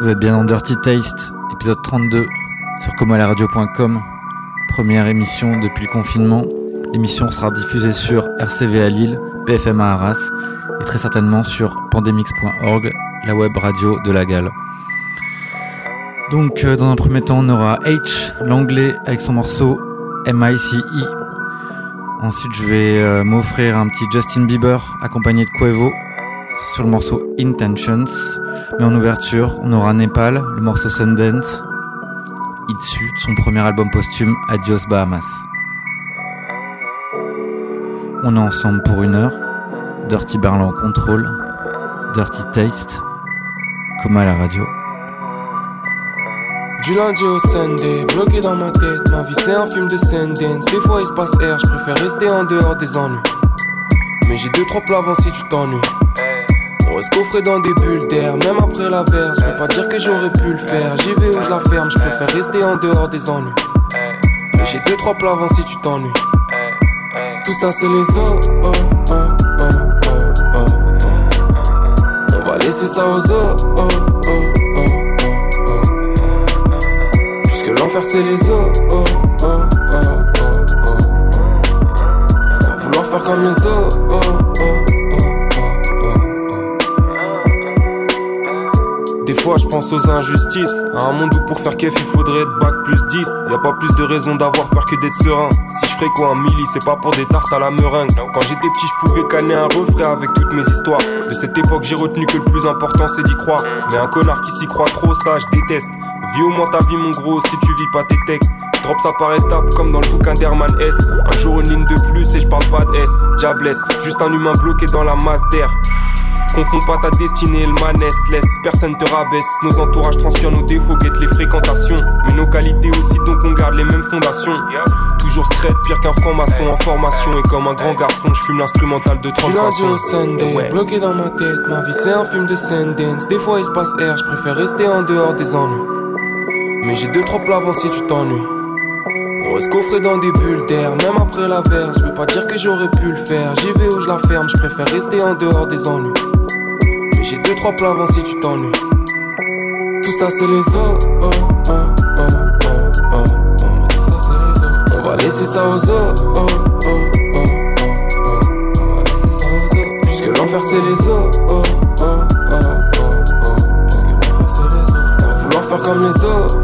Vous êtes bien dans Dirty Taste, épisode 32 sur comalaradio.com. Première émission depuis le confinement. L'émission sera diffusée sur RCV à Lille, BFM à Arras et très certainement sur pandemix.org, la web radio de la Galle. Donc, euh, dans un premier temps, on aura H, l'anglais, avec son morceau MICE. Ensuite, je vais euh, m'offrir un petit Justin Bieber accompagné de Quevo sur le morceau Intentions. Mais en ouverture, on aura Nepal, le morceau Sundance, issu de son premier album posthume Adios Bahamas. On est ensemble pour une heure. Dirty Berlin contrôle, Dirty Taste, comme à la radio. Du lundi au Sunday, bloqué dans ma tête, ma vie c'est un film de Sundance. Des fois il se passe air, je préfère rester en dehors des ennuis. Mais j'ai deux trois plats avant si tu t'ennuies. On reste coffré dans des bulles d'air, même après la verre. Je vais pas dire que j'aurais pu le faire, j'y vais où je la ferme, je préfère rester en dehors des ennuis. Mais j'ai deux trois plats avant si tu t'ennuies. Tout ça c'est les os, oh, oh, oh, oh, oh. On va laisser ça aux os, oh, oh, oh, oh, oh. Puisque l'enfer c'est les os, oh, oh, oh, oh, oh. Pourquoi vouloir faire comme les os, fois je pense aux injustices. À un monde où pour faire kef il faudrait être bac plus 10 Y a pas plus de raison d'avoir peur que d'être serein. Si je ferais quoi un milli c'est pas pour des tartes à la meringue. Quand j'étais petit je pouvais canner un refrain avec toutes mes histoires. De cette époque j'ai retenu que le plus important c'est d'y croire. Mais un connard qui s'y croit trop ça je déteste. Vis au moins ta vie mon gros si tu vis pas tes textes. Drop ça par étapes comme dans le bouquin d'Herman S. Un jour une ligne de plus et je parle pas de S Diablesse, juste un humain bloqué dans la masse d'air Confonds pas ta destinée et le manès, laisse personne te rabaisse. Nos entourages transpirent nos défauts, guettent les fréquentations. Mais nos qualités aussi, donc on garde les mêmes fondations. Toujours straight, pire qu'un franc-maçon en formation. Et comme un grand garçon, je fume l'instrumental de 30 Du lundi au Sunday, Ouais. bloqué dans ma tête, ma vie c'est un film de Sundance. Des fois il se passe air, je préfère rester en dehors des ennuis. Mais j'ai deux trois plats avant si tu t'ennuies. On reste coffré dans des bulles d'air, même après la verre. Je veux pas dire que j'aurais pu le faire, j'y vais où je la ferme, je préfère rester en dehors des ennuis. J'ai deux trois plats avant si tu t'ennuies. Tout ça c'est les os, oh, oh, oh, oh, oh, oh. Tout ça c'est les. On va laisser ça aux os, oh, oh, oh, oh, oh. On va laisser ça aux. Puisque l'enfer c'est les oh, oh, oh, oh, oh. Puisque l'enfer c'est les os. On va vouloir faire comme les os,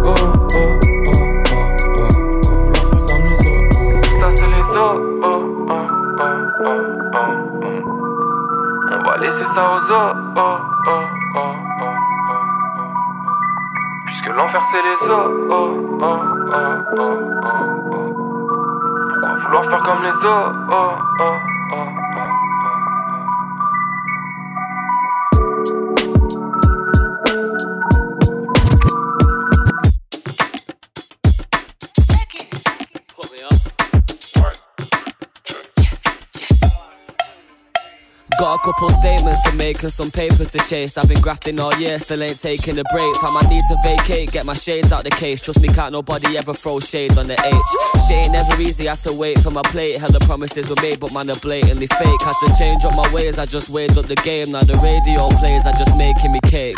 les os, oh, oh, oh. Pourquoi vouloir faire comme les os, and some paper to chase. I've been grafting all year, still ain't taking a break. Fam, I need to vacate, get my shades out the case. Trust me, can't nobody ever throw shade on the H. Shit ain't never easy, had to wait for my plate. Hella promises were made, but man, they're blatantly fake. Had to change up my ways, I just weighed up the game. Now the radio plays, I just making me cake.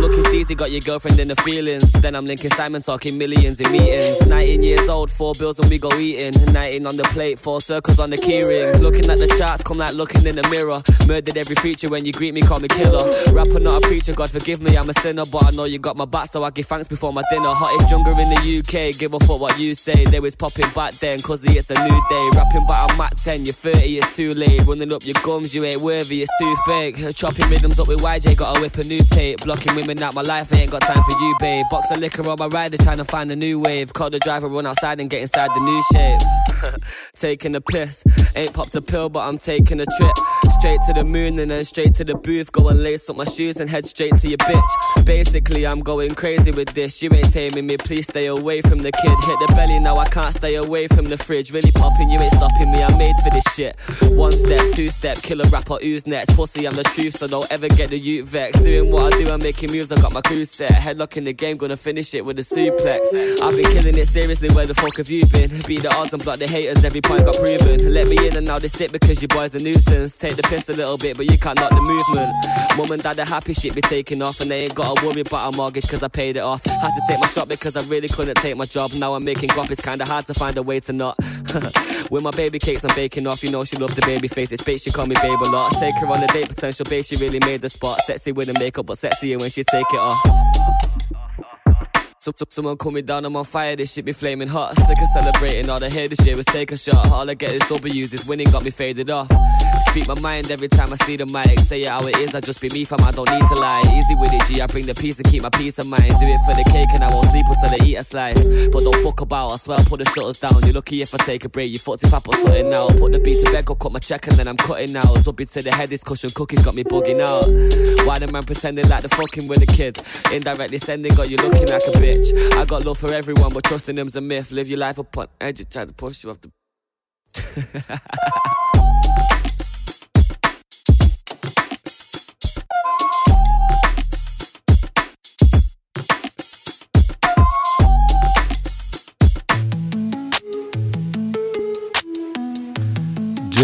Looking steezy, got your girlfriend in the feelings. Then I'm linking Simon, talking millions in meetings. 19 years old, four bills and we go eating. 19 on the plate, four circles on the keyring. Looking at the charts, come like looking in the mirror. Murdered every feature when you greet me, call me killer. Rapper, not a preacher, God forgive me, I'm a sinner. But I know you got my back, so I give thanks before my dinner. Hottest jungle in the UK, give a fuck what you say. They was popping back then, cause it's a new day. Rapping but I'm at 10, you're 30, it's too late. Running up your gums, you ain't worthy, it's too fake. Chopping rhythms up with YJ, gotta whip a new tape. Blocking women out my life, I ain't got time for you, babe. Box of liquor on my rider, trying to find a new wave. Call the driver, run outside and get inside the new shape. taking a piss, ain't popped a pill, but I'm taking a trip. Straight to the moon and then straight to the booth. Go and lace up my shoes and head straight to your bitch. Basically, I'm going crazy with this. You ain't taming me, please stay away from the kid. Hit the belly, now I can't stay away from the fridge. Really popping, you ain't stopping me, I'm made for this shit. One step, two step, killer rapper, who's next? Pussy, I'm the truth, so don't ever get the youth vex. Doing what I do, I'm making moves, I got my crew set. Headlock in the game, gonna finish it with a suplex. I've been killing it seriously, where the fuck have you been? Beat the odds and block the haters, every point got proven. Let me in and now they sit because you boys a nuisance. Take the piss a little bit, but you can't knock the movement. Mum and dad are happy shit be taking off, and they ain't gotta worry about a mortgage cause I paid it off. Had to take my shot because I really couldn't take my job. Now I'm making guap, it's kinda hard to find a way to not. With my baby cakes, I'm baking off. You know she loves the baby face. It's bait, she call me babe a lot. Take her on a date, potential babe, she really made the spot. Sexy with the makeup, but sexier when she take it off. So, so, someone cool me down, I'm on fire, this shit be flaming hot. Sick of celebrating, all I hear this year was take a shot. All I get is W's, this winning got me faded off. Speak my mind every time I see the mic. Say it how it is, I just be me, fam, I don't need to lie. Easy with it, G, I bring the peace and keep my peace of mind. Do it for the cake and I won't sleep until I eat a slice. But don't fuck about, I swear I'll put the shutters down. You're lucky if I take a break, you fucked if I put something out. Put the beat to bed, go cut my check and then I'm cutting out. Zuppy to the head, this cushion cookies got me bugging out. Why the man pretending like the fucking with a kid? Indirectly sending, got you looking like a bitch. I got love for everyone, but trusting them's a myth. Live your life upon edge, try to push you off the.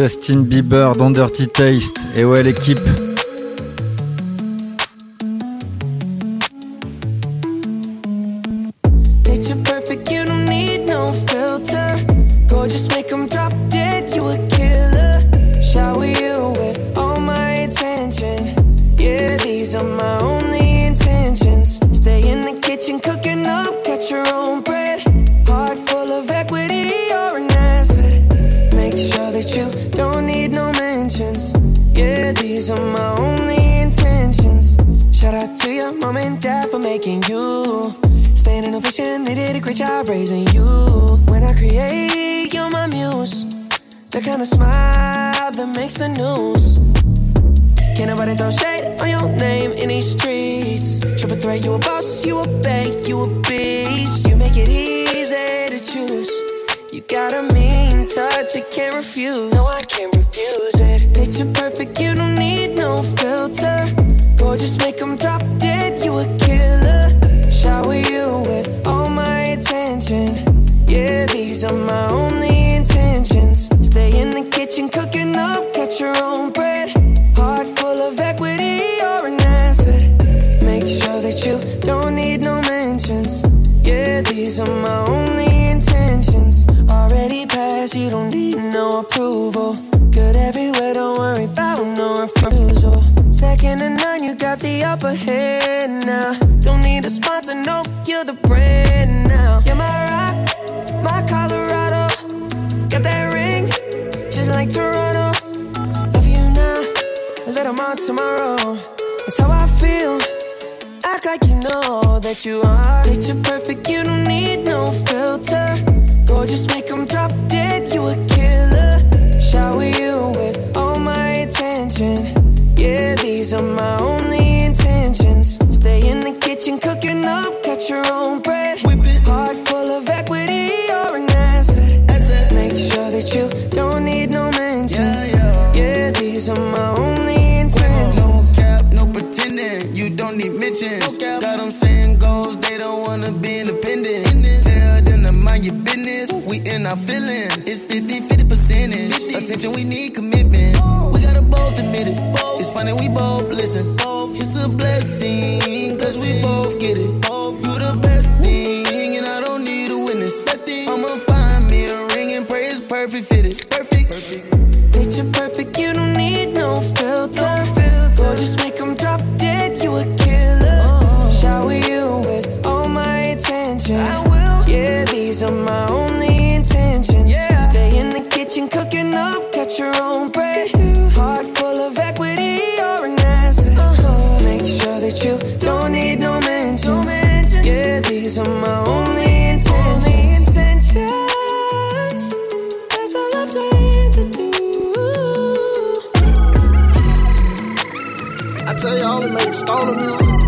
Justin Bieber dans Dirty Taste. Et ouais, l'équipe. that you are. Picture perfect, you don't need no filter. Gorgeous, make you don't need no mentions. Yeah, these are my only intentions. That's all I plan to do. I tell you, I only make stoner music,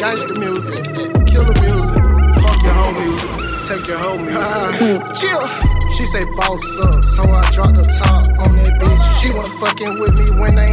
gangster music, killer music, fuck your whole music, take your whole music. Chill. She say boss up, so I dropped the top on that bitch. She wasn't fucking with me when they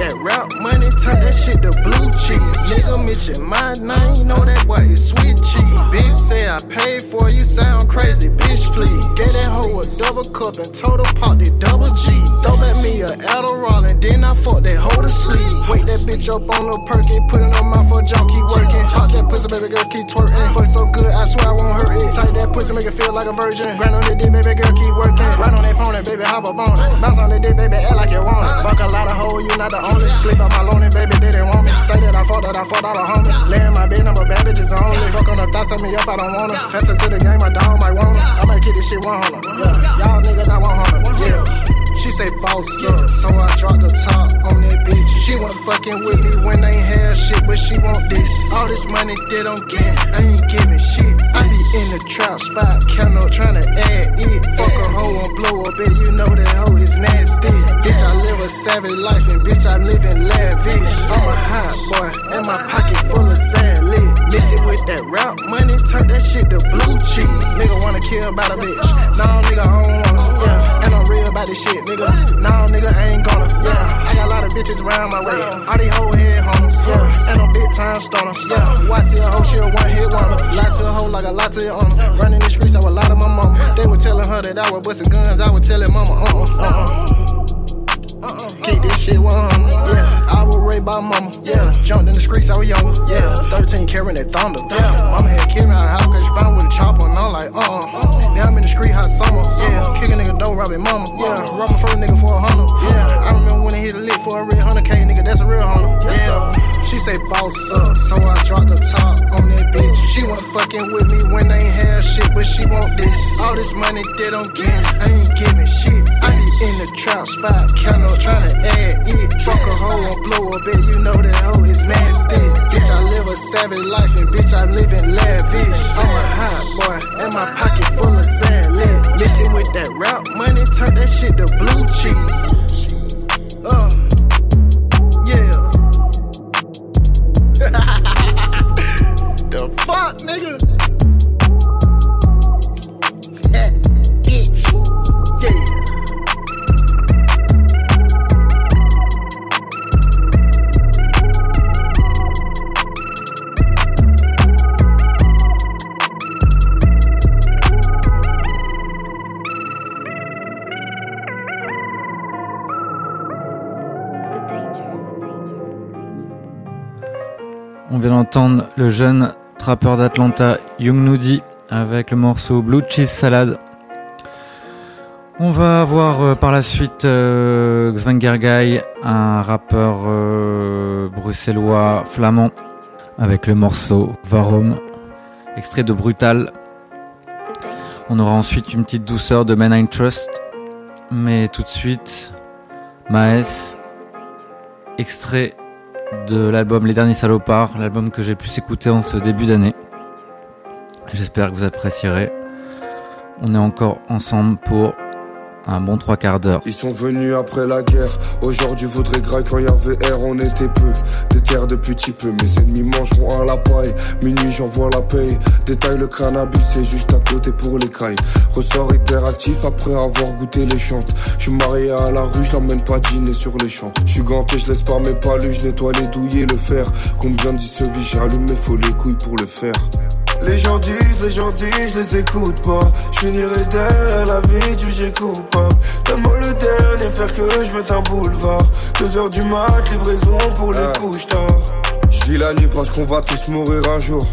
that rap money, turn that shit to blue cheese. Nigga mention my name, know that boy is sweet cheese. Bitch say I paid for you, sound crazy, bitch please. Get that hoe a double cup and total pop the double G. Don't let me a Adderall and then I fuck that hoe to sleep. Wake that bitch up on the perky, put it on my for jaw, keep working. Talk that pussy, baby girl, keep twerking. Fuck so good, I swear I won't hurt it. Tight that pussy, make it feel like a virgin. Grind on that dick, baby girl, keep working. Ride on that pony, baby, hop up on it. Bounce on that dick, baby, act like you want it. Fuck a lot of hoes, you not the only. Sleep on my lonely, baby, they didn't want me. Say that I fought, that I fought all the homies. Lay in my bed, I'm a bad bitches only. Fuck on the thoughts, set me up, I don't want it. Pass it to the game, my dog might want it. I might get this shit 100. Yeah, y'all niggas not 100. Yeah. She say boss up, so I dropped the top on that bitch. She wasn't fucking with me when they had shit, but she want this. All this money they don't get, I ain't giving shit. I be in the trap spot, count up trying to add it. Fuck a hoe and blow a bit, you know that hoe is nasty. Bitch, I a savage life, and bitch, I'm living lavish. I'm a hot boy, and my pocket full of sand lit. It with that rap money, turn that shit to blue cheese. Nigga wanna kill about a bitch, nah, nigga, I don't wanna, yeah. And I'm real about this shit, nigga. Nah, nigga, I ain't gonna, yeah. I got a lot of bitches around my way. All these whole head homies, yeah. And I'm big time stoners, yeah. Why see a hoe, she a one hit wonder. Lie to a hoe like a lot to your owner. Running the streets, I would lie to my mama. They were telling her that I was busting guns, I was telling mama, uh uh, uh uh. Keep this shit 100, yeah. I was raised by mama, yeah. Jumped in the streets, I was younger, yeah. 13 carrying that thunder, yeah. Mama had kicked me out of the house cause she found with a chopper, and I'm like, uh uh. Now I'm in the street hot summer, yeah. Kicking nigga dope, robbing mama, yeah. Rob my first nigga for a hundred, yeah. I remember when I hit a lick for a real 100K, nigga, that's a real hundred, yeah. She say boss up, so I dropped the top on that bitch. She wasn't fucking with me when they ain't had shit, but she want this. All this money they don't get, I ain't giving shit. I be in the trap spot, count up trying to add it. Fuck a hoe and blow a bit, you know that hoe is nasty. Bitch, I live a savage life and bitch, I'm living lavish. I'm a hot boy, and my pocket full of sand lit. Mixing with that rap money, turn that shit to blue cheese. Uh, On vient d'entendre le jeune trappeur d'Atlanta, Young Nudie, avec le morceau Blue Cheese Salad. On va voir euh, par la suite euh, Xvangergai, un rappeur euh, bruxellois flamand, avec le morceau Varom, extrait de Brutal. On aura ensuite une petite douceur de Men I Trust, mais tout de suite, Maes, extrait de l'album Les Derniers Salopards, l'album que j'ai pu écouter en ce début d'année. J'espère que vous apprécierez. On est encore ensemble pour un bon trois quarts d'heure. Ils sont venus après la guerre. Aujourd'hui, voudrait grave quand y avait air, on était peu. Des terres de petit peu, mes ennemis mangeront à la paille. Minuit, j'envoie la paye. Détaille le cannabis, c'est juste à côté pour les cailles. Ressort hyperactif après avoir goûté les chantes. Je suis marié à la rue, je pas dîner sur les champs. Je suis ganté, je laisse pas mes palus, je nettoie les le fer. Combien d'y se vit, j'allume mes faux les couilles pour le faire. Les gens disent, les gens disent, je les écoute pas. Je finirai derrière la vie du j'ai coupable. Donne-moi le dernier faire que je mette un boulevard. Deux heures du mat, livraison pour les couches tard. Je vis la nuit parce qu'on va tous mourir un jour.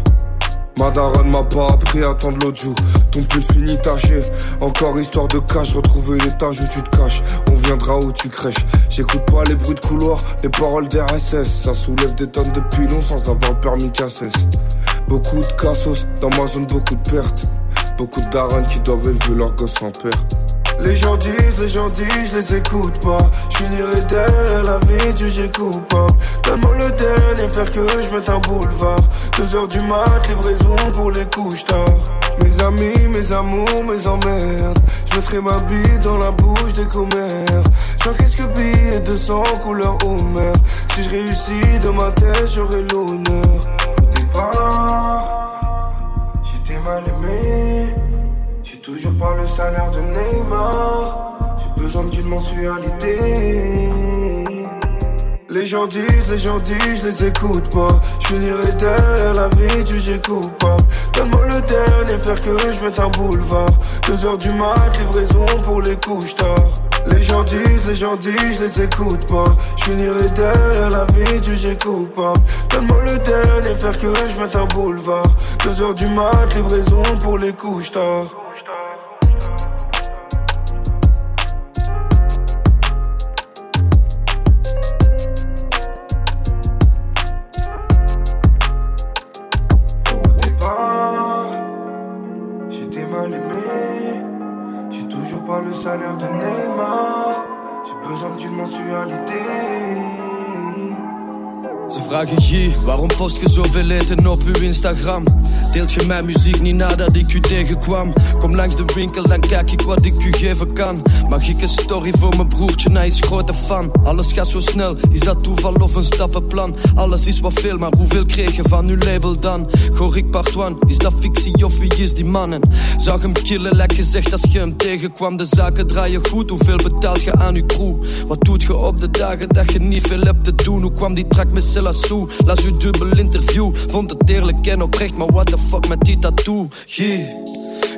Ma daronne m'a pas appris à attendre l'autre jour. Ton pull fini taché. Encore histoire de cache, retrouver l'étage où tu te caches. On viendra où tu crèches. J'écoute pas les bruits de couloir, les paroles d'RSS. Ça soulève des tonnes de pilons sans avoir permis cassesse. Beaucoup de cassos, dans ma zone beaucoup de pertes. Beaucoup de darons qui doivent élever leurs gosses en père. Les gens disent, les gens disent, je les écoute pas. Je finirai derrière la vie du coupable. Donne-moi le dernier faire que je mette un boulevard. Deux heures du mat, livraison pour les couches tard. Mes amis, mes amours, mes emmerdes. Je mettrai ma bille dans la bouche des commères. J'encaisse que billets de sang couleur Homer. Si je réussis dans ma tête, j'aurai l'honneur. Les gens disent, les gens disent, je les écoute pas. Je finirai derrière la vie du j'ai coupable. Donne-moi le dernier, faire que je mette un boulevard. Deux heures du mat, livraison pour les couches tard. Les gens disent, les gens disent, je les écoute pas. Je finirai derrière la vie du j'ai coupable. Donne-moi le dernier, faire que je mette un boulevard. Deux heures du mat, livraison pour les couches tard. Post je zoveel eten op uw Instagram? Deelt je mijn muziek niet nadat ik u tegenkwam? Kom langs de winkel en kijk ik wat ik u geven kan. Mag ik een story voor mijn broertje, hij is grote fan. Alles gaat zo snel, is dat toeval of een stappenplan? Alles is wat veel, maar hoeveel kreeg je van uw label dan? Hoor ik part one, is dat fictie of wie is die mannen? Zag hem killen, lek gezegd als je hem tegenkwam. De zaken draaien goed, hoeveel betaalt je aan uw crew? Wat doet je op de dagen dat je niet veel hebt te doen? Hoe kwam die track met Selassou? Las uw dubbel interview, vond het eerlijk en oprecht, maar what the fuck met die tattoo? Yeah.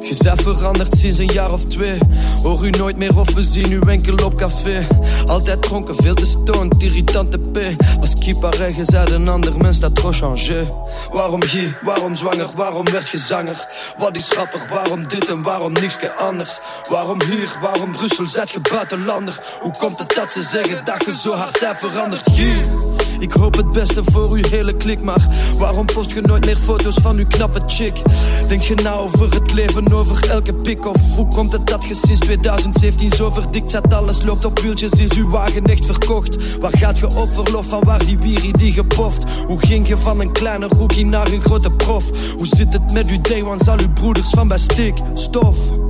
Je veranderd sinds een jaar of twee. Hoor u nooit meer of we zien u enkel op café. Altijd dronken, veel te stoned, irritante P. Als kipare, je zei een ander mens, dat trop changé. Waarom hier, waarom zwanger, waarom werd je zanger? Wat is grappig, waarom dit en waarom niks anders? Waarom hier, waarom Brussel, zet je buitenlander? Hoe komt het dat ze zeggen dat je zo hard zijn veranderd? Ik hoop het beste voor uw hele klik, maar waarom post je nooit meer foto's van uw knappe chick? Denk je nou over het leven, over elke pik of hoe komt het dat je sinds 2017 zo verdikt zet? Alles loopt op wieltjes, is uw wagen echt verkocht? Waar gaat je op verlof van waar die wierie die gepoft? Hoe ging je van een kleine rookie naar een grote prof? Hoe zit het met uw day ones, al uw broeders van bij stik, stof?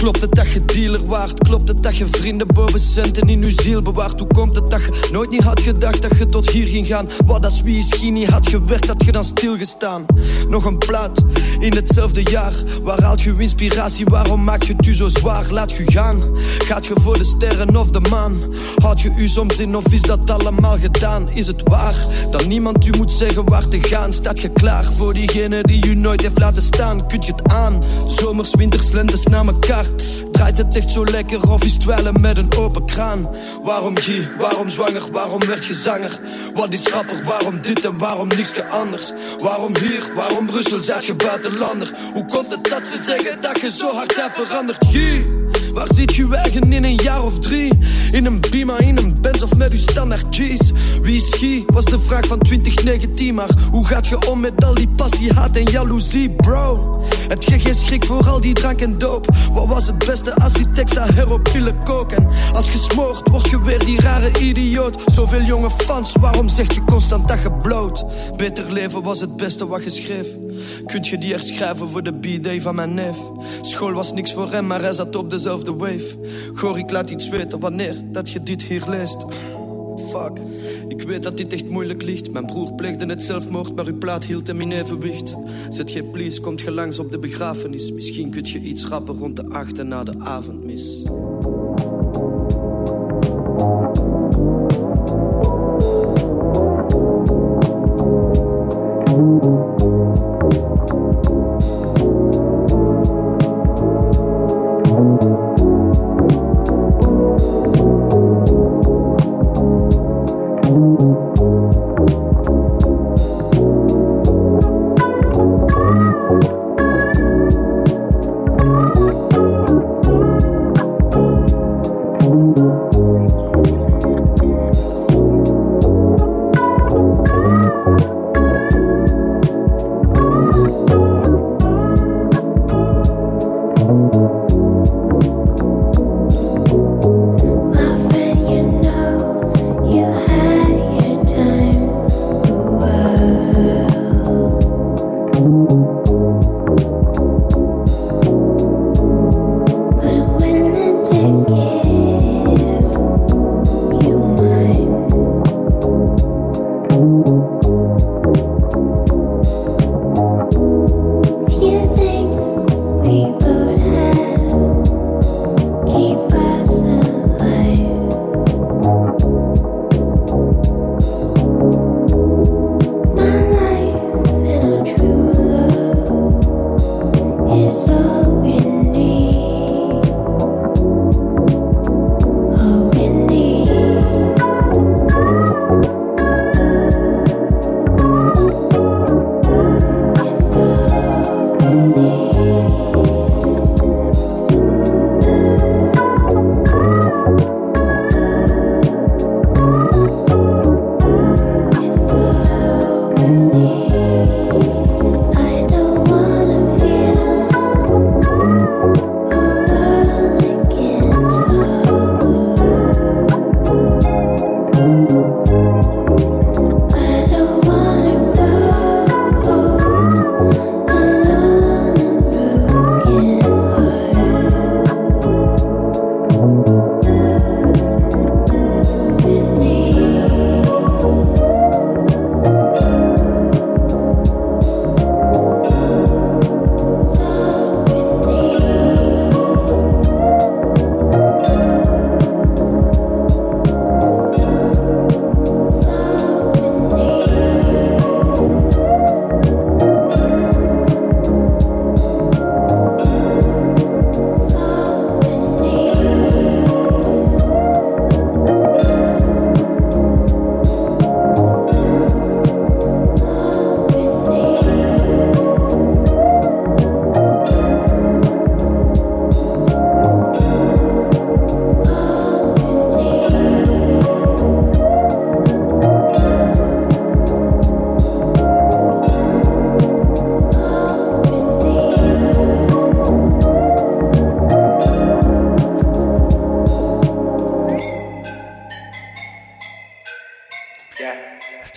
Klopt het dat je dealer waard? Klopt het dat je vrienden boven centen in je ziel bewaart? Hoe komt het dat je nooit niet had gedacht dat je tot hier ging gaan? Wat als wie is niet had gewerkt, had je dan stilgestaan? Nog een plaat in hetzelfde jaar. Waar haalt je inspiratie? Waarom maak je het u zo zwaar? Laat je gaan. Gaat je voor de sterren of de maan? Houd je u soms in of is dat allemaal gedaan? Is het waar dat niemand u moet zeggen waar te gaan? Staat je klaar voor diegene die u nooit heeft laten staan? Kunt je het aan? Zomers, winters, lentes na elkaar. Draait het echt zo lekker of is dweilen met een open kraan? Waarom G, waarom zwanger, waarom werd je zanger? Wat is grappig, waarom dit en waarom niks anders? Waarom hier, waarom Brussel, zet je buitenlander? Hoe komt het dat ze zeggen dat je zo hard bent veranderd? G, waar zit je eigen in een jaar of drie? In een Bima, in een Benz of met uw standaard G's? Wie is was de vraag van 2019 Maar hoe gaat je om met al die passie, haat en jaloezie, bro? Heb je geen schrik voor al die drank en doop? Wat was het beste als die tekst daar heropillen koken? Als je smoort, word je weer die rare idioot. Zoveel jonge fans, waarom zeg je constant dat je bloot? Beter leven was het beste wat je schreef. Kunt je die herschrijven voor de b-day van mijn neef? School was niks voor hem, maar hij zat op dezelfde wave. Goor, ik laat iets weten wanneer dat je dit hier leest. Fuck. Ik weet dat dit echt moeilijk ligt. Mijn broer pleegde het zelfmoord, maar uw plaat hield hem in evenwicht. Zet je please, komt je langs op de begrafenis. Misschien kunt je iets rappen rond de acht na de avondmis.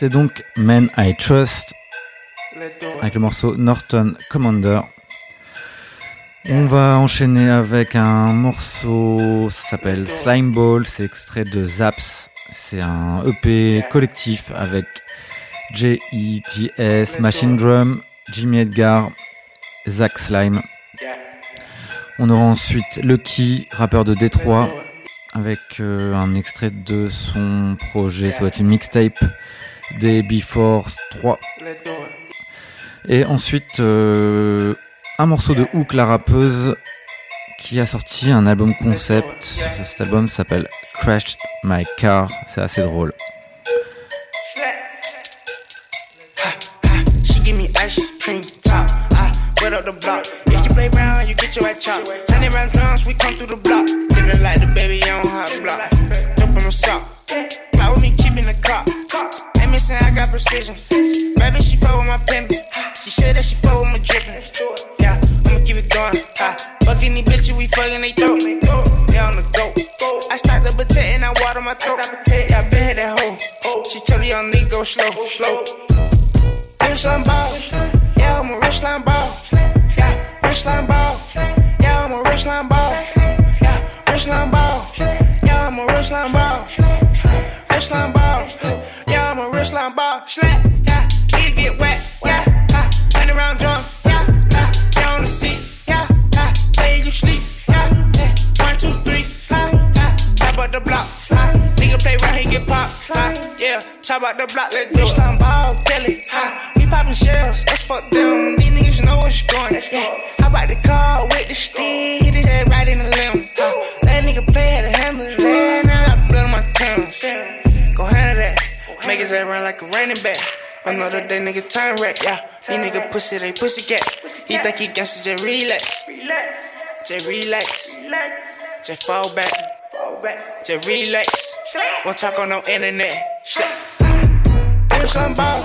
C'était donc Men I Trust avec le morceau Norton Commander. On va enchaîner avec un morceau, ça s'appelle Slime Ball, c'est extrait de Zaps. C'est un EP collectif avec J.E.G.S, Machine Drum, Jimmy Edgar, Zach Slime. On aura ensuite Lucky, rappeur de Détroit, avec euh, un extrait de son projet, ça va être une mixtape des Before 3. Et ensuite, euh, un morceau de Hook, la rappeuse, qui a sorti un album concept. Cet album s'appelle Crashed My Car. C'est assez drôle. Precision. Baby, she fuck with my pimpin'. She said that she fuck with my drippin'. Yeah, I'ma keep it going. Ah, fuck any bitches, we fucking they throat. Yeah, on the go. I stacked the potato and I water my throat. Yeah, I been hit that hoe. She told the young nigga go slow, slow. Slap. Yeah, he get wet. Yeah, uh, turn around drunk. Yeah, uh, on the seat. Yeah, uh, lay you sleep. Yeah, yeah, one, two, three. Uh, uh, top of the block. Uh, nigga play round, he get popped. Uh, yeah, top of the block, let's do it. Line ball, Kelly. Uh, we poppin' shells. Let's fuck them. These niggas know what's going. Yeah how about the car with the stick, hit his head right in the limb. Uh, that nigga play had a hammer, now I on my tongue. Handle that, run like a running back. Another day, nigga turn red, yeah. These nigga pussy, they pussy cat. He think he gangsta, just relax. Just relax. Just fall back. Just relax. Won't talk on no internet. Shit. Rich line ball.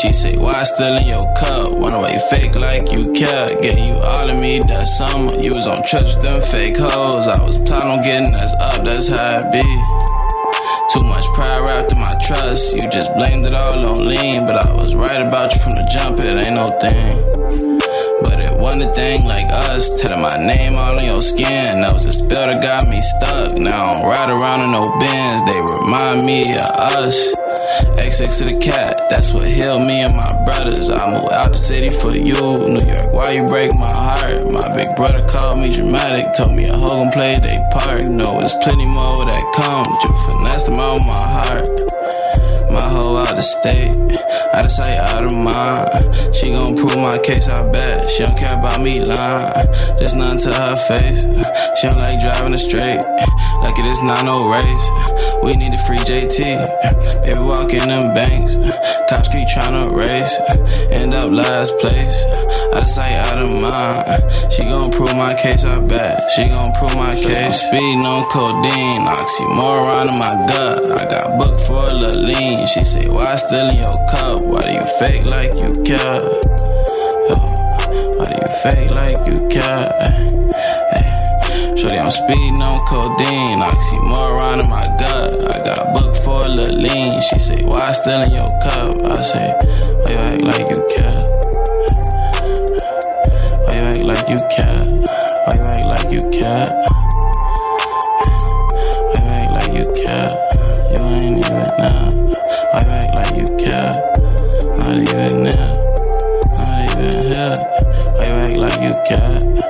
She say, Why still in your cup? Why you fake like you care. Get you all of me that summer. You was on trips with them fake hoes. I was plotting on getting us up, that's how it be. Too much pride wrapped in my trust. You just blamed it all on lean. But I was right about you from the jump, it ain't no thing. But it wasn't a thing like us. Telling my name all on your skin. That was a spell that got me stuck. Now I don't ride around in no bins. They remind me of us. XX to the cat, that's what healed me and my brothers. I moved out the city for you, New York. Why you break my heart? My big brother called me dramatic, told me a hoe gon' play they part. No, it's plenty more that come, you finessed them out my heart. The state, out of sight, out of mind. She gon' prove my case, I bet. She don't care about me lying, just nothing to her face. She don't like driving it straight, like it is not no race. We need a free JT, baby walk in them banks. Cops keep tryna race, end up last place. Out of sight, out of mind. She gon' prove my case, I bet. She gon' prove my case. Speeding on codeine, oxymoron in my gut. I got booked for a little lean. She say, Why still in your cup? Why do you fake like you care? Why do you fake like you care? Shorty, I'm speeding on codeine, oxymoron in my gut. I got booked for a little lean. She say, Why still in your cup? I say, Why you act like you care? like you cat? Why you act like you cat? Why you act like you cat? You ain't even now. Why you act like you cat? Not even now. Not even here. Why you act like you cat?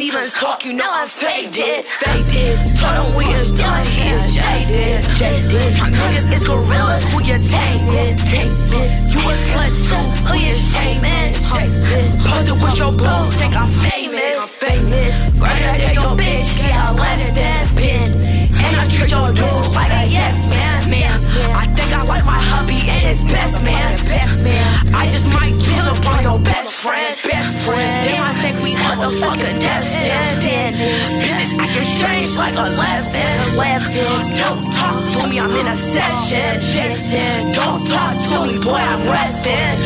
Can't even talk, you know I'm faded. Faded. Told him we is done, he is jaded. My niggas is gorillas, who you tainted. You a slut too, who you shaming? Posted with your boo, think I'm famous. Right than your bitch, yeah, less than pin. And I treat your dude like a yes man, man. I think I like my hubby and his best man. I just might chill up on your best friend, best friend. Then I think we motherfucking destined. Bitches acting strange like a eleven, eleven. Don't talk to me, I'm in a session. Don't talk to me, boy, I'm resting.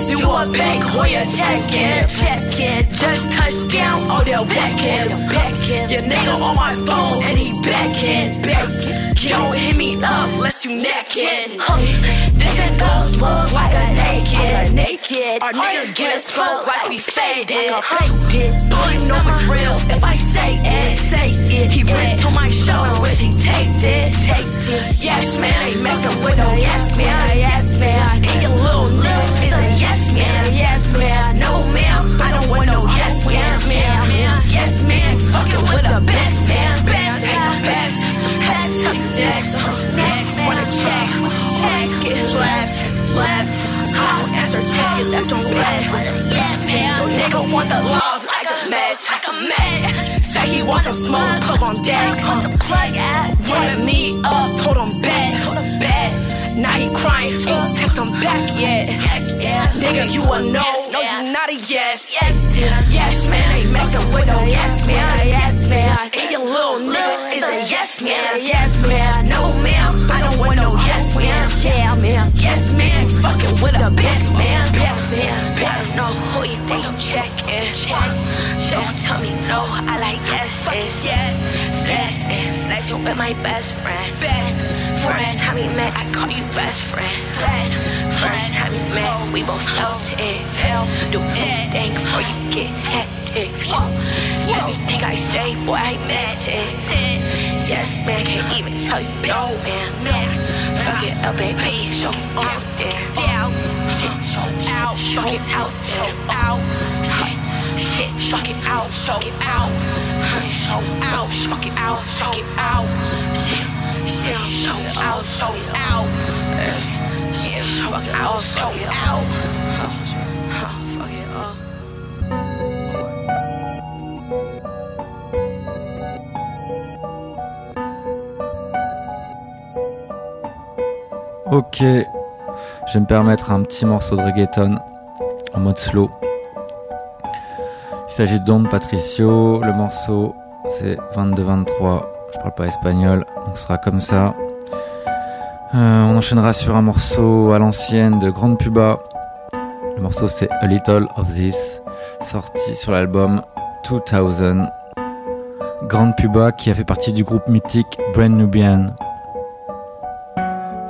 Is you a bank or you checking? Checking. Just touched down, oh they'll beckon. Your nigga on my phone and he backing. Don't hit me up unless you naked. This ain't go smooth like a naked. naked. Our niggas get us fucked like we faded. Boy, you know it's real if I say it. Say it. He went to my show and wish he taped it. Taped it. Yes, man, ain't messing with no yes, man. Yes, man. And your little lip a yes, man. No, ma'am, I don't want no yes, man. man. Yes, man, fucking with the best, man. Best, best, best. Next, next, wanna check, check, get left, left. I don't answer text, left on red. Yeah, man, nigga want the a match, like a match. Say he want some smoke, club on deck. On the plug at, wanted me up, told him bet, told him bet. Now he crying, ain't text him back yet. Nigga, you a no, no, you not a yes. Yes, yes, man, ain't messing with no yes, man. Yes, man. And your little nigga is a yes, man. Yes, man. No, ma'am, I don't want no yes, man. Yeah, man. Yes, man, fucking with the best man. Best man. Best. I don't know who you think I'm checking. Don't tell me no, I like yes, yes, yes. Flexing, flexing with my best friend. Best First time we met, I call you best friend. Best First time we met, we both felt it. Tell do anything before you get hectic. Everything I say, boy, I meant it. Yes, man, can't even tell you no, man. Man, fuck it up, baby, show out there. Out, fuck it out, show out, shit shit, fuck it out, fuck it out, show out, fuck it out, fuck it out, shit, shit, show out, show it out, shit, fuck it out, show it out, Ok, je vais me permettre un petit morceau de reggaeton en mode slow. Il s'agit de Don Patricio, le morceau c'est 22-23, je parle pas espagnol, donc ce sera comme ça. Euh, on enchaînera sur un morceau à l'ancienne de Grande Puba. Le morceau c'est A Little of This, sorti sur l'album 2000. Grande Puba qui a fait partie du groupe mythique Brand Nubian.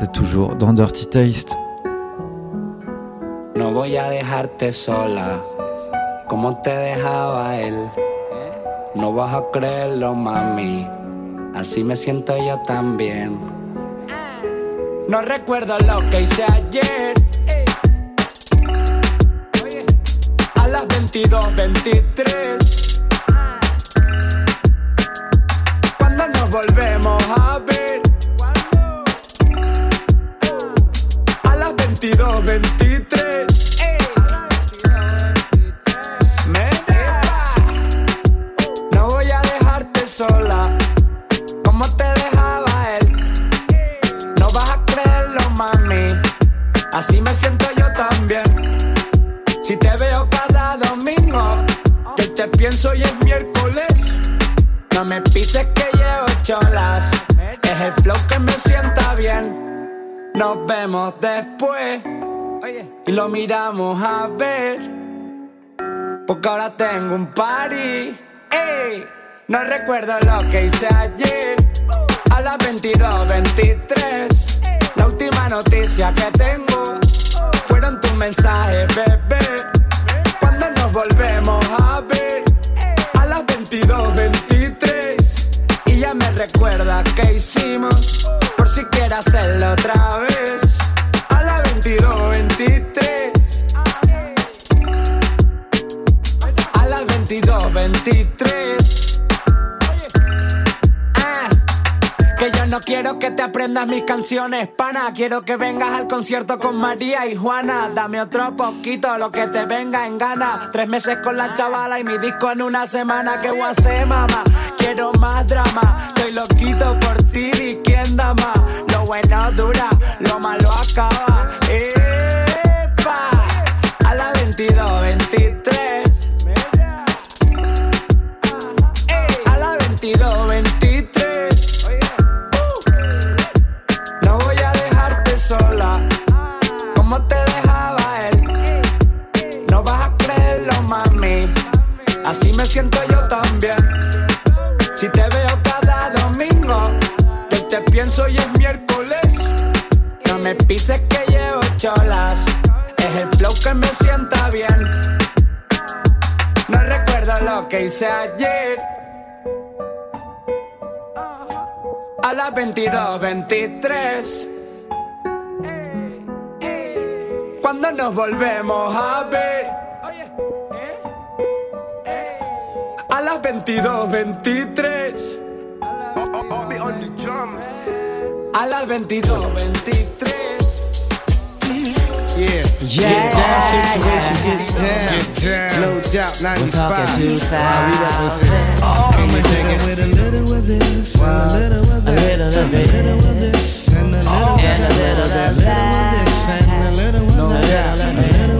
Toujours dans Dirty Taste. No voy a dejarte sola, como te dejaba él. No vas a creerlo, mami. Así me siento yo también. No recuerdo lo que hice ayer. A las 22, 23. Cuando nos volvemos a y lo miramos a ver. Porque ahora tengo un party. ey. No recuerdo lo que hice ayer. A las 22:23. La última noticia que tengo fueron tus mensajes, bebé. Cuando nos volvemos a ver. A las 22:23. Y ya me recuerda que hicimos. Por si quieres hacerlo otra vez. A las 22:23. A las 22:23. Que yo no quiero que te aprendas mis canciones, pana. Quiero que vengas al concierto con María y Juana. Dame otro poquito, lo que te venga en gana. Tres meses con la chavala y mi disco en una semana. ¿Qué voy a hacer, mamá? Quiero más drama. Estoy loquito por ti, ¿y quién da más? Lo bueno dura, lo malo acaba. Las 22, 23. Cuando nos volvemos a ver. A las 22, 23. A las 22, 23. Yeah, Yeah. get down situation, get down, get down. No doubt, 95. Wow, we represent. Oh, Can you dig it? with a little of this, and a little of that, little of a little of this, and a little of that, a little of this, and a little of that, a little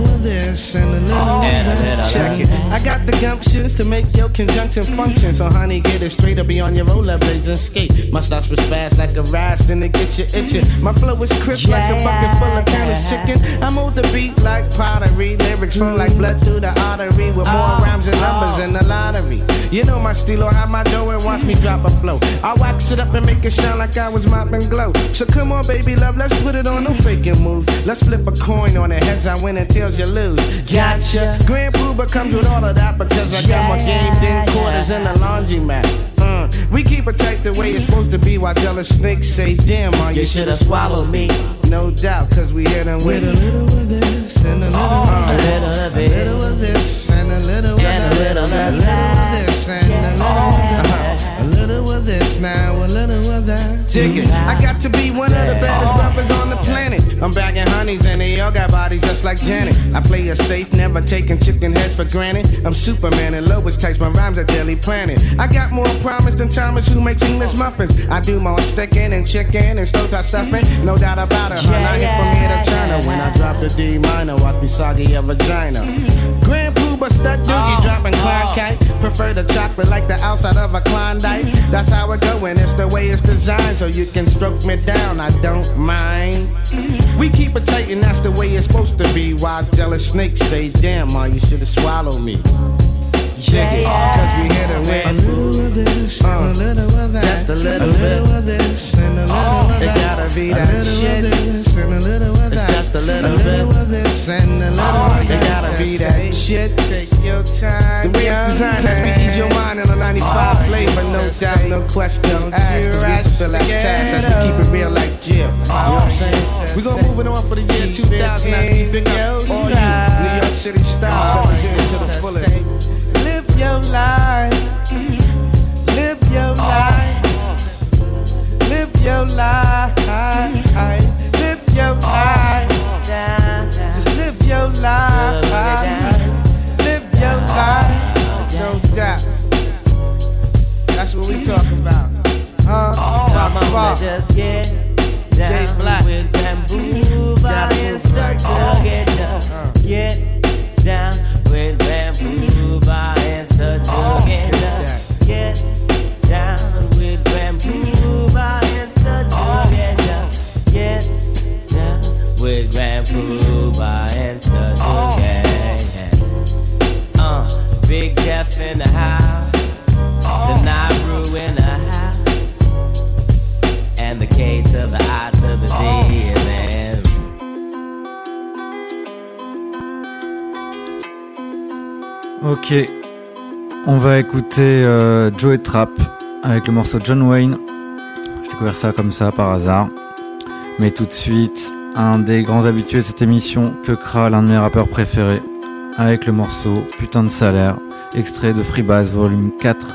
this, and a little of that. Check it. I got the gumptions to make your conjunction function. So, honey, get it straight or be on your rollerblades and skate. My starts with fast like a rise, then it get you itching. My flow is crisp like a bucket full of Canis chicken. I move the beat like pottery. Lyrics flow like blood through the artery with more oh, rhymes and oh. numbers than the lottery. You know my stilo, have my dough and watch me drop a flow. I wax it up and make it shine like I was mopping glow. So come on, baby love, let's put it on, no faking moves. Let's flip a coin on it, heads I win and tails you lose. Gotcha. Grand Puba comes with all of that because I got my game in quarters in the laundromat. Uh, we keep it tight the way it's supposed to be while jealous snakes say, damn, man, you, you should have swallowed me. No doubt, cause we hit them with a little of this, and a little of a that, little of a little of this, and a little of that, a little of a little of this, and a little of that, a little of this now, a little of that. It. I got to be one of the baddest rappers on the planet. I'm bagging honeys and they all got bodies just like Janet. I play it safe, never taking chicken heads for granted. I'm Superman and Lois types, my rhymes are daily planet. I got more promise than Thomas who makes English muffins. I do more sticking and chicken and stovetop stuffing. No doubt about it, hun. I hit from here to China. When I drop the D minor, watch me soggy your vagina. Mm-hmm. Grand Puba stud doogie dropping Klein eh? kite. Prefer the chocolate like the outside of a Klondike. Mm-hmm. That's how it go and it's the way it's designed. So you can stroke me down, I don't mind. Mm-hmm. We keep it tight and that's the way it's supposed to be. While jealous snakes say, damn, ma, you should've swallowed me. Yeah, cause we hit it with A little of this, and a uh, little of that, Just a little a bit. little of this, and a little of that. It gotta be a that little shit. of this, and a little of It's just a little a little bit. of this, and a little oh, of that. It gotta be that shit. Take your time. The way it's designed has me ease your mind in a 95 flavor, no doubt, no questions asked. Cause we feel like task as we keep it real like Jill. You know what I'm saying? We gon' move it on for the year 2000 as we pick up all you New York City style oh, representing to the fullest. Live your oh. life. Live your life. Live your life. Live your life. Just live your life. Live your life. No doubt. That's what we talking about. Oh. Huh? Fuck. just get down Black. with bamboo Gotta and move start right. to get down. Uh. Get down Ok, on va écouter euh, Joe et Trap avec le morceau John Wayne. J'ai découvert ça comme ça par hasard. Mais tout de suite, un des grands habitués de cette émission, Kra, l'un de mes rappeurs préférés, avec le morceau Putain de salaire, extrait de Freebass volume 4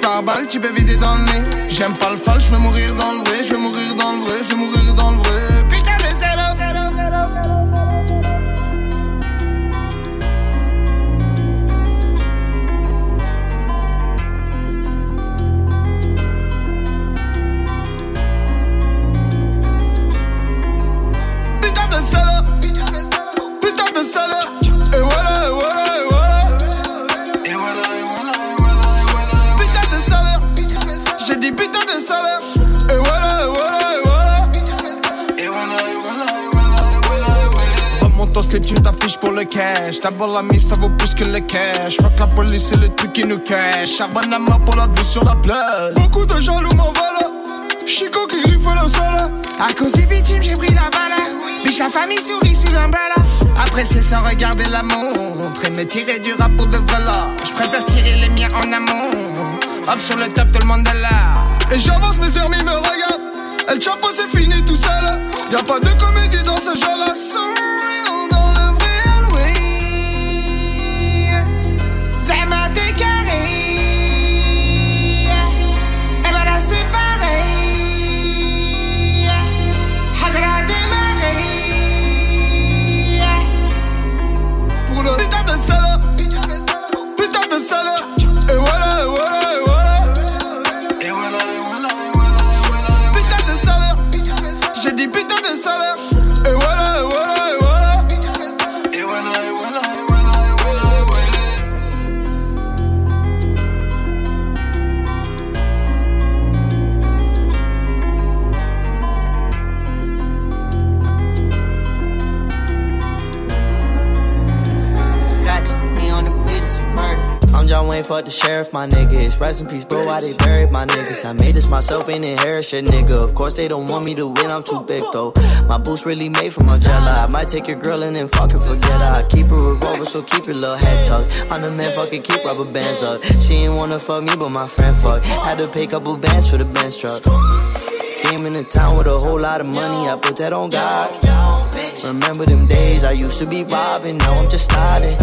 par balle, tu peux viser dans le nez. J'aime pas le fal, je veux mourir dans le vrai, je veux mourir dans le vrai, je veux mourir dans le vrai. D'abord la mif, ça vaut plus que le cash. Fuck la police, c'est le truc qui nous cache. Main pour la vue sur la plage. Beaucoup de jaloux m'en voilà. Chico qui griffe le sol. À cause du bitume, j'ai pris la balle. Biche, la famille sourit sur l'umbrella. Après, c'est sans regarder la montre. Et me tirer du rap pour de vélo. Je préfère tirer les miens en amont. Hop sur le top, tout le monde est là. Et j'avance, mes amis me regardent. El Chapo, c'est fini tout seul. Y'a pas de comédie dans ce Say my genre-là. fuck the sheriff, my niggas. Rest in peace, bro. Why they buried my niggas? I made this myself, ain't inherit shit, nigga. Of course, they don't want me to win, I'm too big, though. My boots really made from Margiela. I might take your girl and then fucking forget her. I keep a revolver, so keep your little head tucked. I'm the man, fucking keep rubber bands up. She ain't wanna fuck me, but my friend fuck. Had to pay couple bands for the Benz truck. Came into town with a whole lot of money, I put that on God. Remember them days I used to be robbing, now I'm just starting.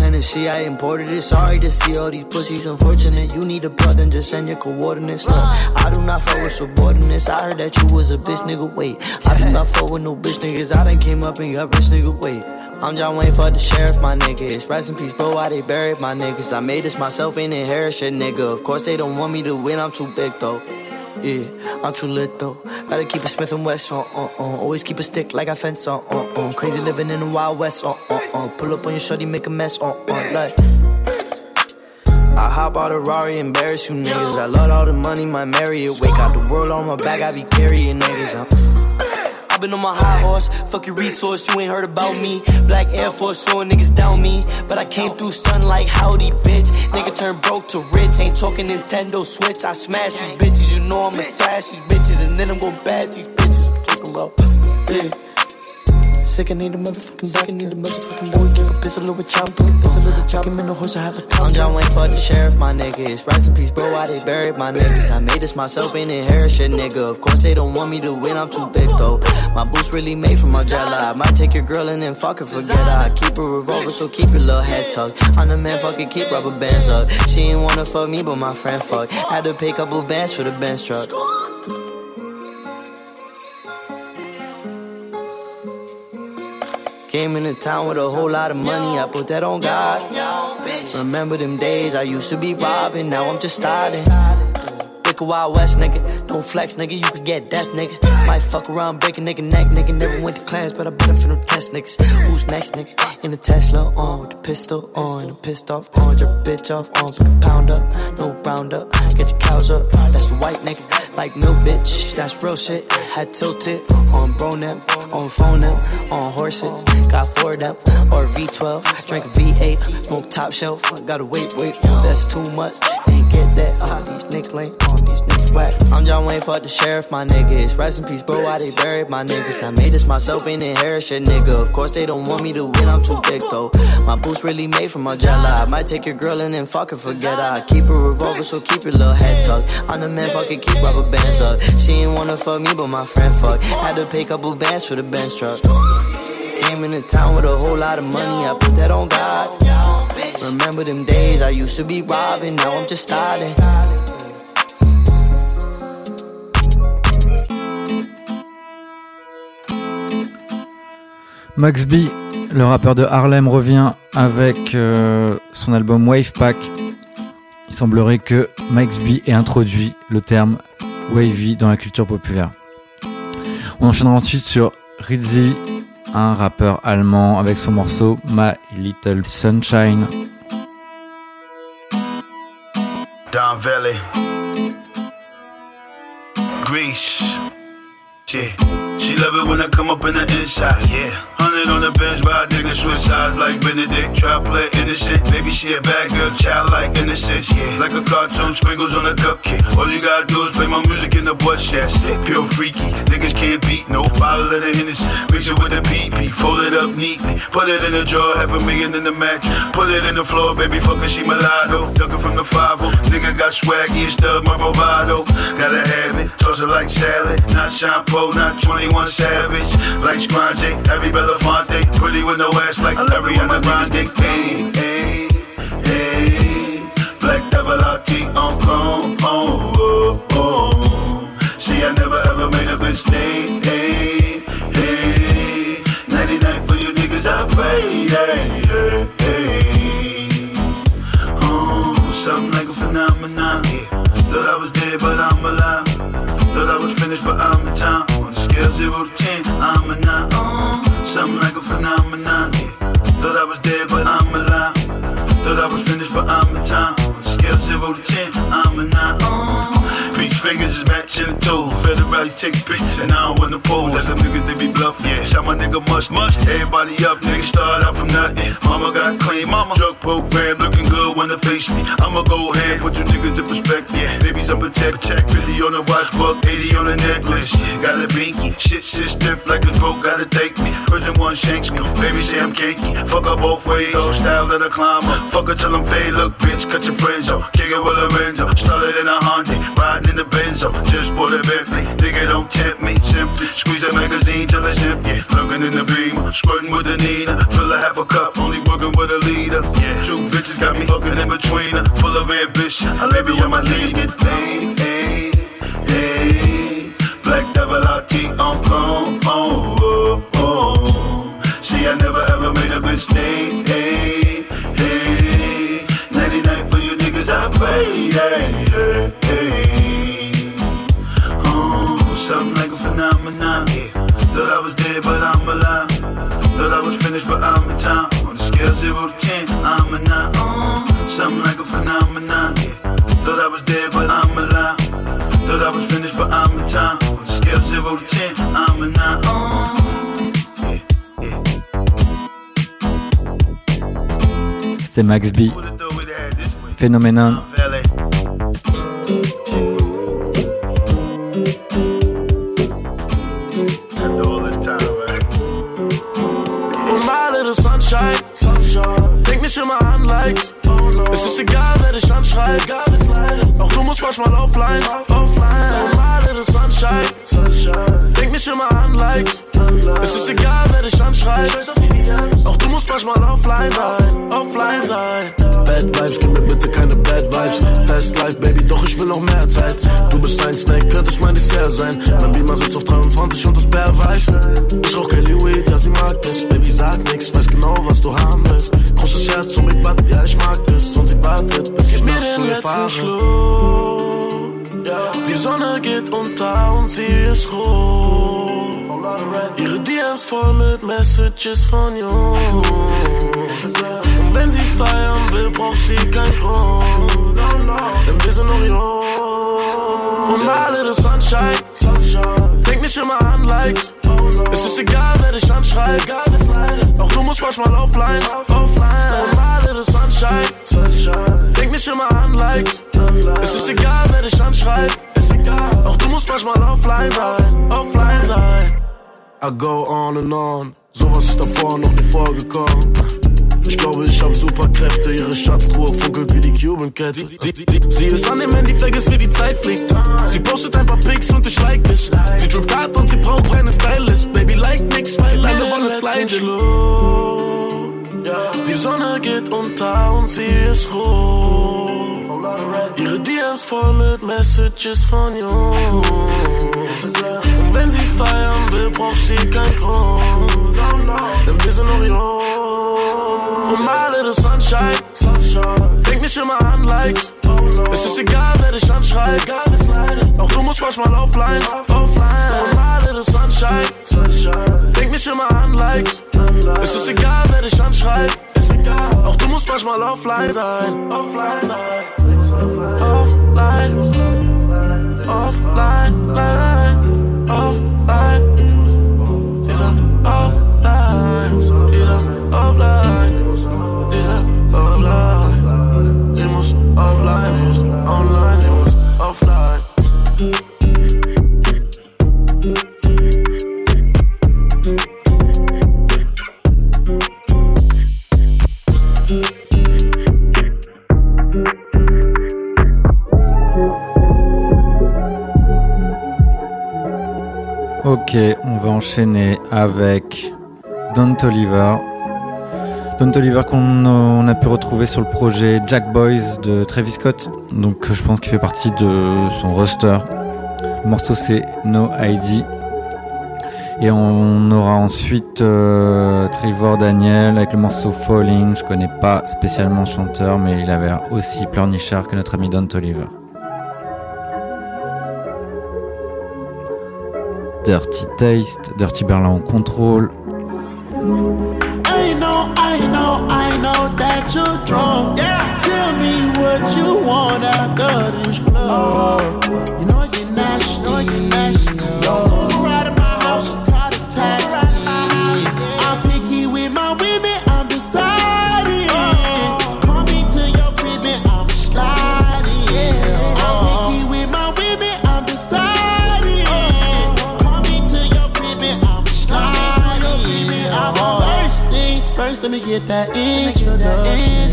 Hennessy, I imported it. Sorry to see all these pussies. Unfortunate, you need a plug, then just send your coordinates. Look, I do not fuck with subordinates. I heard that you was a bitch, nigga. Wait, I do not fuck with no bitch niggas. I done came up and got rich, nigga. Wait. I'm John Wayne for the sheriff, my niggas. Rest in peace, bro. Why they buried my niggas? I made this myself, ain't inherit shit, nigga. Of course, they don't want me to win, I'm too big, though. Yeah, I'm too lit though. Gotta keep a Smith and West on, on, uh, on. Uh, uh. Always keep a stick like I fence on, on, on. Crazy living in the Wild West on, on, on. Pull up on your shorty, make a mess on, on. Like. I hop out a Rari, embarrass you niggas. I love all the money, my marry it. Wake out the world on my back, I be carrying niggas. I'm been on my high horse. Fuck your resource, you ain't heard about me. Black Air Force showing niggas down me. But I came through stun like howdy, bitch. Nigga turned broke to rich. Ain't talking Nintendo Switch. I smash these bitches, you know I'ma trash these bitches. And then I'm gon' bash these bitches. I'm talking about, yeah. Sick, I need a motherfucking Sick, I need a motherfucking boy. Give a pistol with chop, put a pistol with a chop. Him in the horse, I have a cop. I'm John Wayne for the sheriff, my niggas. Rest in peace, bro. Why they buried my niggas? I made this myself, ain't inherit shit, nigga. Of course, they don't want me to win, I'm too big, though. My boots really made from Margiela. I might take your girl and then fuck her, forget her. I keep a revolver, so keep your little head tucked. I'm the man, fucking keep rubber bands up. She ain't wanna fuck me, but my friend fuck. Had to pay couple bands for the Benz truck. Came into town with a whole lot of money, I put that on God. Remember them days I used to be robbing, now I'm just starting. A Wild West nigga, don't flex nigga, you could get death nigga. Might fuck around, break a nigga neck nigga. Never went to class, but I better for them test niggas. Who's next nigga? In the Tesla on with the pistol on, pissed off on, your bitch off on, pick a pound up, no round up. Get your cows up, that's the white nigga. Like milk bitch, that's real shit. Had tilted on bro them, on phone them, on horses. Got four them, or V12. Drink a V8, smoke top shelf. Gotta wait, wait, that's too much. Ain't get that, ah, these niggas lame, on these niggas whack. I'm John Wayne, fuck the sheriff, my niggas. Rest in peace, bro, why they buried my niggas. I made this myself in inherit shit, nigga. Of course, they don't want me to win, I'm too big though. My boots really made from Margiela. I might take your girl and then fuck her, forget her. I keep a revolver, so keep your little head tucked. I'm the man, fucking keep rubber bands up. She ain't wanna fuck me, but my friend fuck. Had to pay couple bands for the bench truck. Came into town with a whole lot of money, I put that on God. Remember them days I used to be robbing, now I'm just starting. Max B, le rappeur de Harlem, revient avec euh, son album Wave Pack. Il semblerait que Max B ait introduit le terme wavy dans la culture populaire. On enchaînera ensuite sur Rizzi, un rappeur allemand avec son morceau My Little Sunshine. Don Valley. Greece. She love it when I come up in the inside, yeah. Hundred on the bench, by nigga switch sides like Benedict. Try play innocent, baby she a bad girl, childlike innocence, yeah. Like a cartoon, sprinkles on a cupcake. All you gotta do is play my music in the bush, that's it. Pure freaky, niggas can't beat no bottle of the Hennessy. Mix it with a PP, fold it up neatly. Put it in the drawer, have a million in the mattress. Put it in the floor, baby, fuckin' she mulatto. Duckin' from the 5 nigga got swaggy and stuff, my bravado. Gotta have it, toss it like salad. Not shampoo, not 21 Savage. Like Scrunch, every Belafonte. Pretty with no ass like Ariana Grande. Hey, hey, hey. Black double RT on chrome. Oh, oh, oh. See, I never ever made a mistake. Hey, hey. 99 for you niggas, I pray. Hey, hey, hey. Oh, something like a phenomenon. Thought I was dead, but I'm alive. Thought I was finished, but I'm in time. Scale zero to ten, I'm a nine. Something like a phenomenon. Thought I was dead, but I'm alive. Thought I was finished, but I'm in time. Scale zero to ten, I'm a nine. Beach fingers is matching the toes. Federally take pics, and I don't want to pose. Let them niggas they be bluffing. Yeah, shot my nigga much, much. Everybody up, nigga start out from nothing. Mama got clean, mama drug program looking good when they face me. I'ma go ahead, put you niggas in perspective. Yeah, babies I'm protect, protect. 50 on the watch, buck 80 on the necklace. Yeah, got a binky, shit shit stiff like a broke, gotta take me. Prison one shanks me, baby say I'm cakey. Fuck up both ways, so style that I climb up. Fuck her till I'm fade, look bitch, cut your friends off. Kick it with a Benzo, started in a Honda, riding in the Benzo. Just bought a Bentley, nigga don't tempt me. Simply squeeze a magazine till it's empty. Looking in the beam, squirting with the Nina. Fill a half a cup, only working with a leader. Yeah, two bitches got me fucking in between her. Full of ambition, baby on my knees get paid. Hey, hey, black double RT on chrome. Oh, oh, oh. See, I never ever made a mistake. Hey, hey, 99 for you niggas, I pray. Hey, hey, hey. Phenomenon. Thought I was dead, but I'm alive. Thought I was finished, but I'm in time. On the scale zero to ten, I'm a nine. Something like a phenomenon. Yeah. Thought I was dead, but I'm alive. Thought I was finished, but I'm in time. On the scale zero to ten, I'm a nine. C'était Max B. Phénoménal. Egal, wer dich anschreit. Auch du musst manchmal offline, offline. Little sunshine, sunshine. Denk nicht immer an Likes. Es ist egal, wer dich anschreit. Auch du musst manchmal offline sein, offline sein. Bad Vibes, gib mir bitte keine Bad Vibes. Fast Life, Baby, doch ich will noch mehr Zeit. Du bist ein Snake, könntest mein Design sehr sein. Mein Beamer sitzt auf 23 und das Bär weiß. Ich rauch Kelly Weed, ja sie mag es. Baby sag nix, weiß genau was du haben willst. Großes Herz und Big Butt, ja ich mag es. Und sie wartet, bis ich nachts zu ihr fahre. Schluck. Die Sonne geht unter und sie ist rot. Ihre DMs voll mit Messages von Jungs. Und wenn sie feiern will, braucht sie keinen Grund. Denn wir sind noch jung. Und alle das Sunshine. Denk nicht immer an Likes. Es ist egal, wer dich anschreit. Auch du musst manchmal offline. Und alle das Sunshine. Denk nicht immer an Likes. Es ist egal, wer dich anschreit. Auch du musst manchmal offline sein. Offline sein. I go on and on. Sowas ist davor noch nie vorgekommen. Ich glaube, ich hab Superkräfte. Ihre Schatztruhe funkelt wie die Cuban Cat. Sie, ist an dem Handy, vergisst wie die Zeit fliegt. Sie postet ein paar Pics und ich like mich. Sie drippt hart und sie braucht einen Stylist. Baby, like nix, weil alle wollen sliden. Die Sonne geht unter und sie ist rot. Ihre DMs voll mit Messages von Jungs. Und wenn sie feiern will, braucht sie keinen Grund. Denn wir sind noch jung. Und male das Sunshine. Denk nicht immer an Likes. Es ist egal, wer dich anschreit. Auch du musst manchmal offline. Und male das Sunshine. Denk nicht immer an Likes. Es ist egal, wer dich anschreit. Auch du musst manchmal offline sein. Offline. Offline. Offline. Line. Offline. Ok, on va enchaîner avec Don Toliver. Don Toliver qu'on on a pu retrouver sur le projet Jack Boys de Travis Scott. Donc je pense qu'il fait partie de son roster. Le morceau c'est No ID. Et on aura ensuite euh, Trevor Daniel avec le morceau Falling. Je connais pas spécialement le chanteur, mais il avait aussi pleurnichard que notre ami Don Toliver. Dirty Taste, Dirty Berlin en contrôle. I know, I know, I know that you're drunk. Yeah. Get that introduction.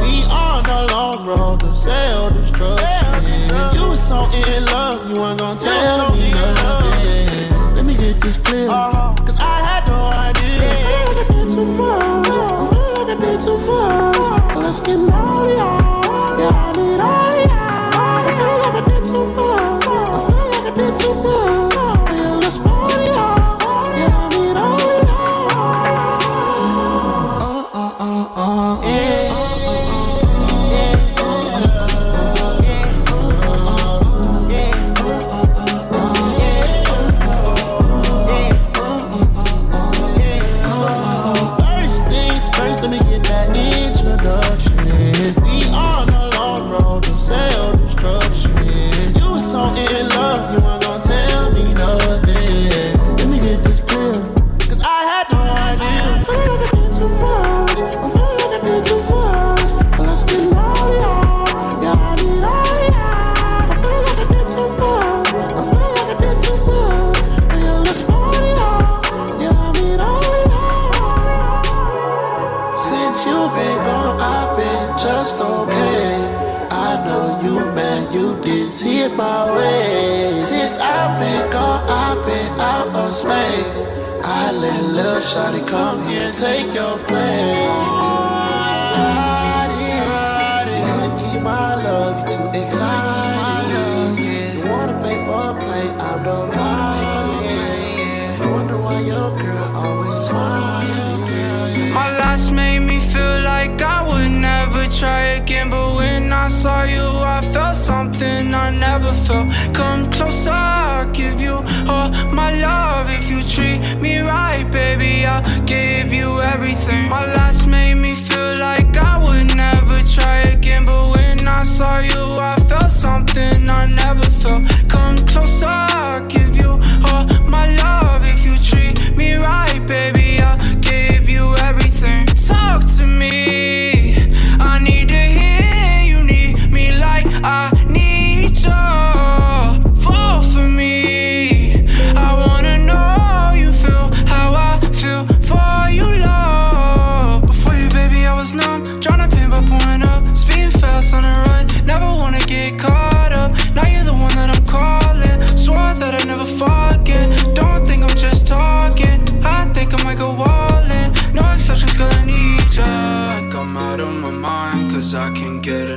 We on a long road to self destruction. You was so in love, you weren't gonna tell me nothing. Let me get this clear, cause I had no idea. I feel like I did too much. I feel like I did too much. Let's get all y'all. Why your girl always wants My last made me feel like I would never try again. But when I saw you, I felt something I never felt. Come closer, I'll give you all my love. If you treat me right, baby, I'll give you everything. My last made me feel like I would never try again. But when I saw you, I felt something I never felt. Come closer, I think I might go all in. No exceptions, I need ya. Like I'm out of my mind, cause I can't get enough.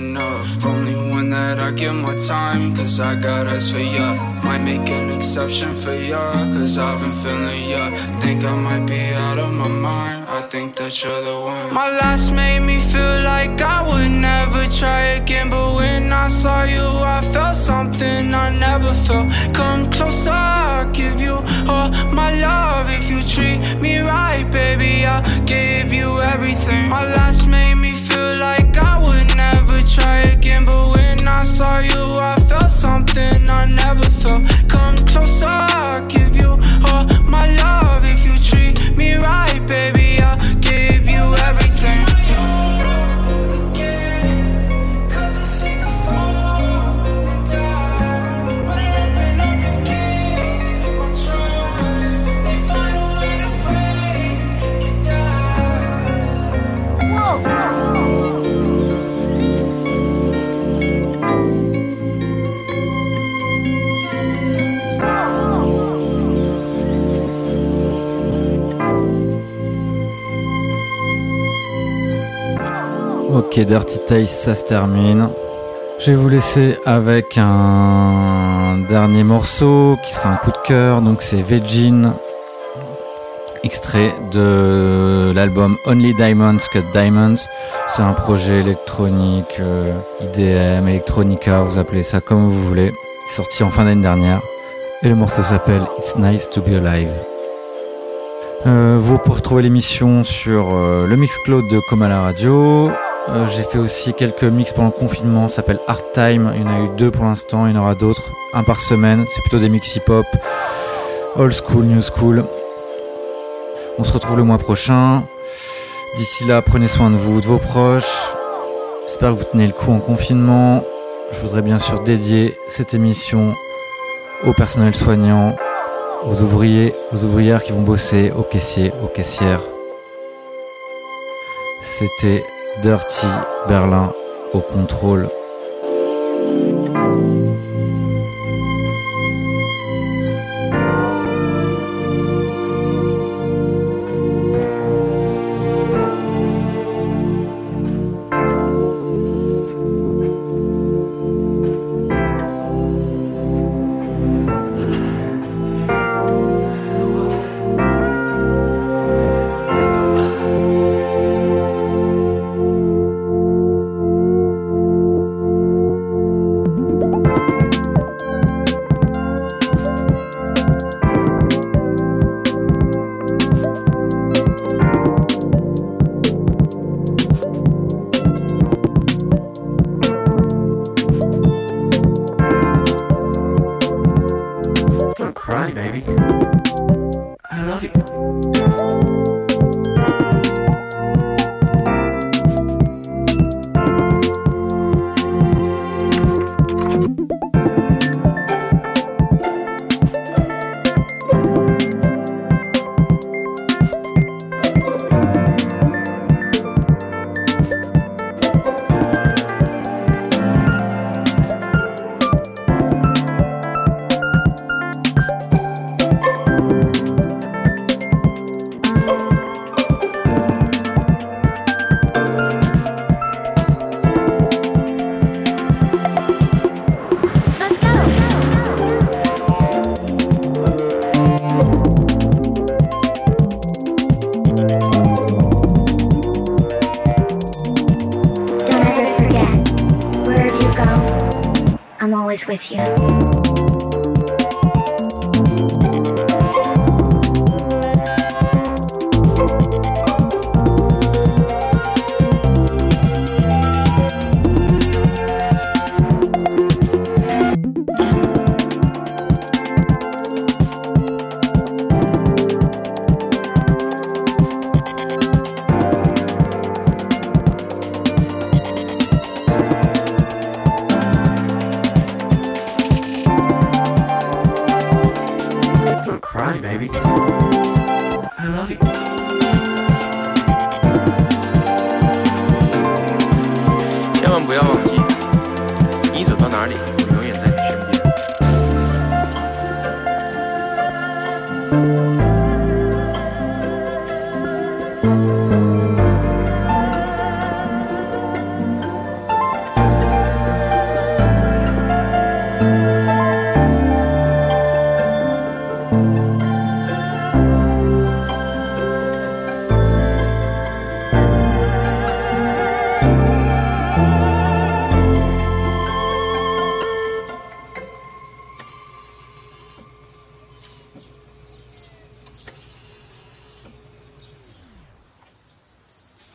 Give my time, cause I got eyes for ya. Might make an exception for ya, cause I've been feeling ya. Think I might be out of my mind, I think that you're the one. My last made me feel like I would never try again, but when I saw you, I felt something I never felt. Come closer, I'll give you all my love. If you treat me right, baby, I'll give you everything. My last made me feel like I would never try again, but when I saw you, I felt something I never felt. Come closer, I'll give you all my love. If you treat me right, baby, Ok, Dirty Taste, ça se termine. Je vais vous laisser avec un dernier morceau qui sera un coup de cœur. Donc c'est Vegin, extrait de l'album Only Diamonds Cut Diamonds. C'est un projet électronique, euh, IDM, electronica, vous appelez ça comme vous voulez. Sorti en fin d'année dernière. Et le morceau s'appelle It's Nice to Be Alive. Euh, vous pourrez retrouver l'émission sur euh, le Mixcloud de Comala Radio. Euh, J'ai fait aussi quelques mix pendant le confinement, ça s'appelle Art Time. Il y en a eu deux pour l'instant, il y en aura d'autres, un par semaine. C'est plutôt des mix hip-hop, old school, new school. On se retrouve le mois prochain. D'ici là, prenez soin de vous, de vos proches. J'espère que vous tenez le coup en confinement. Je voudrais bien sûr dédier cette émission au personnel soignant, aux ouvriers, aux ouvrières qui vont bosser, aux caissiers, aux caissières. C'était Dirty Berlin au contrôle.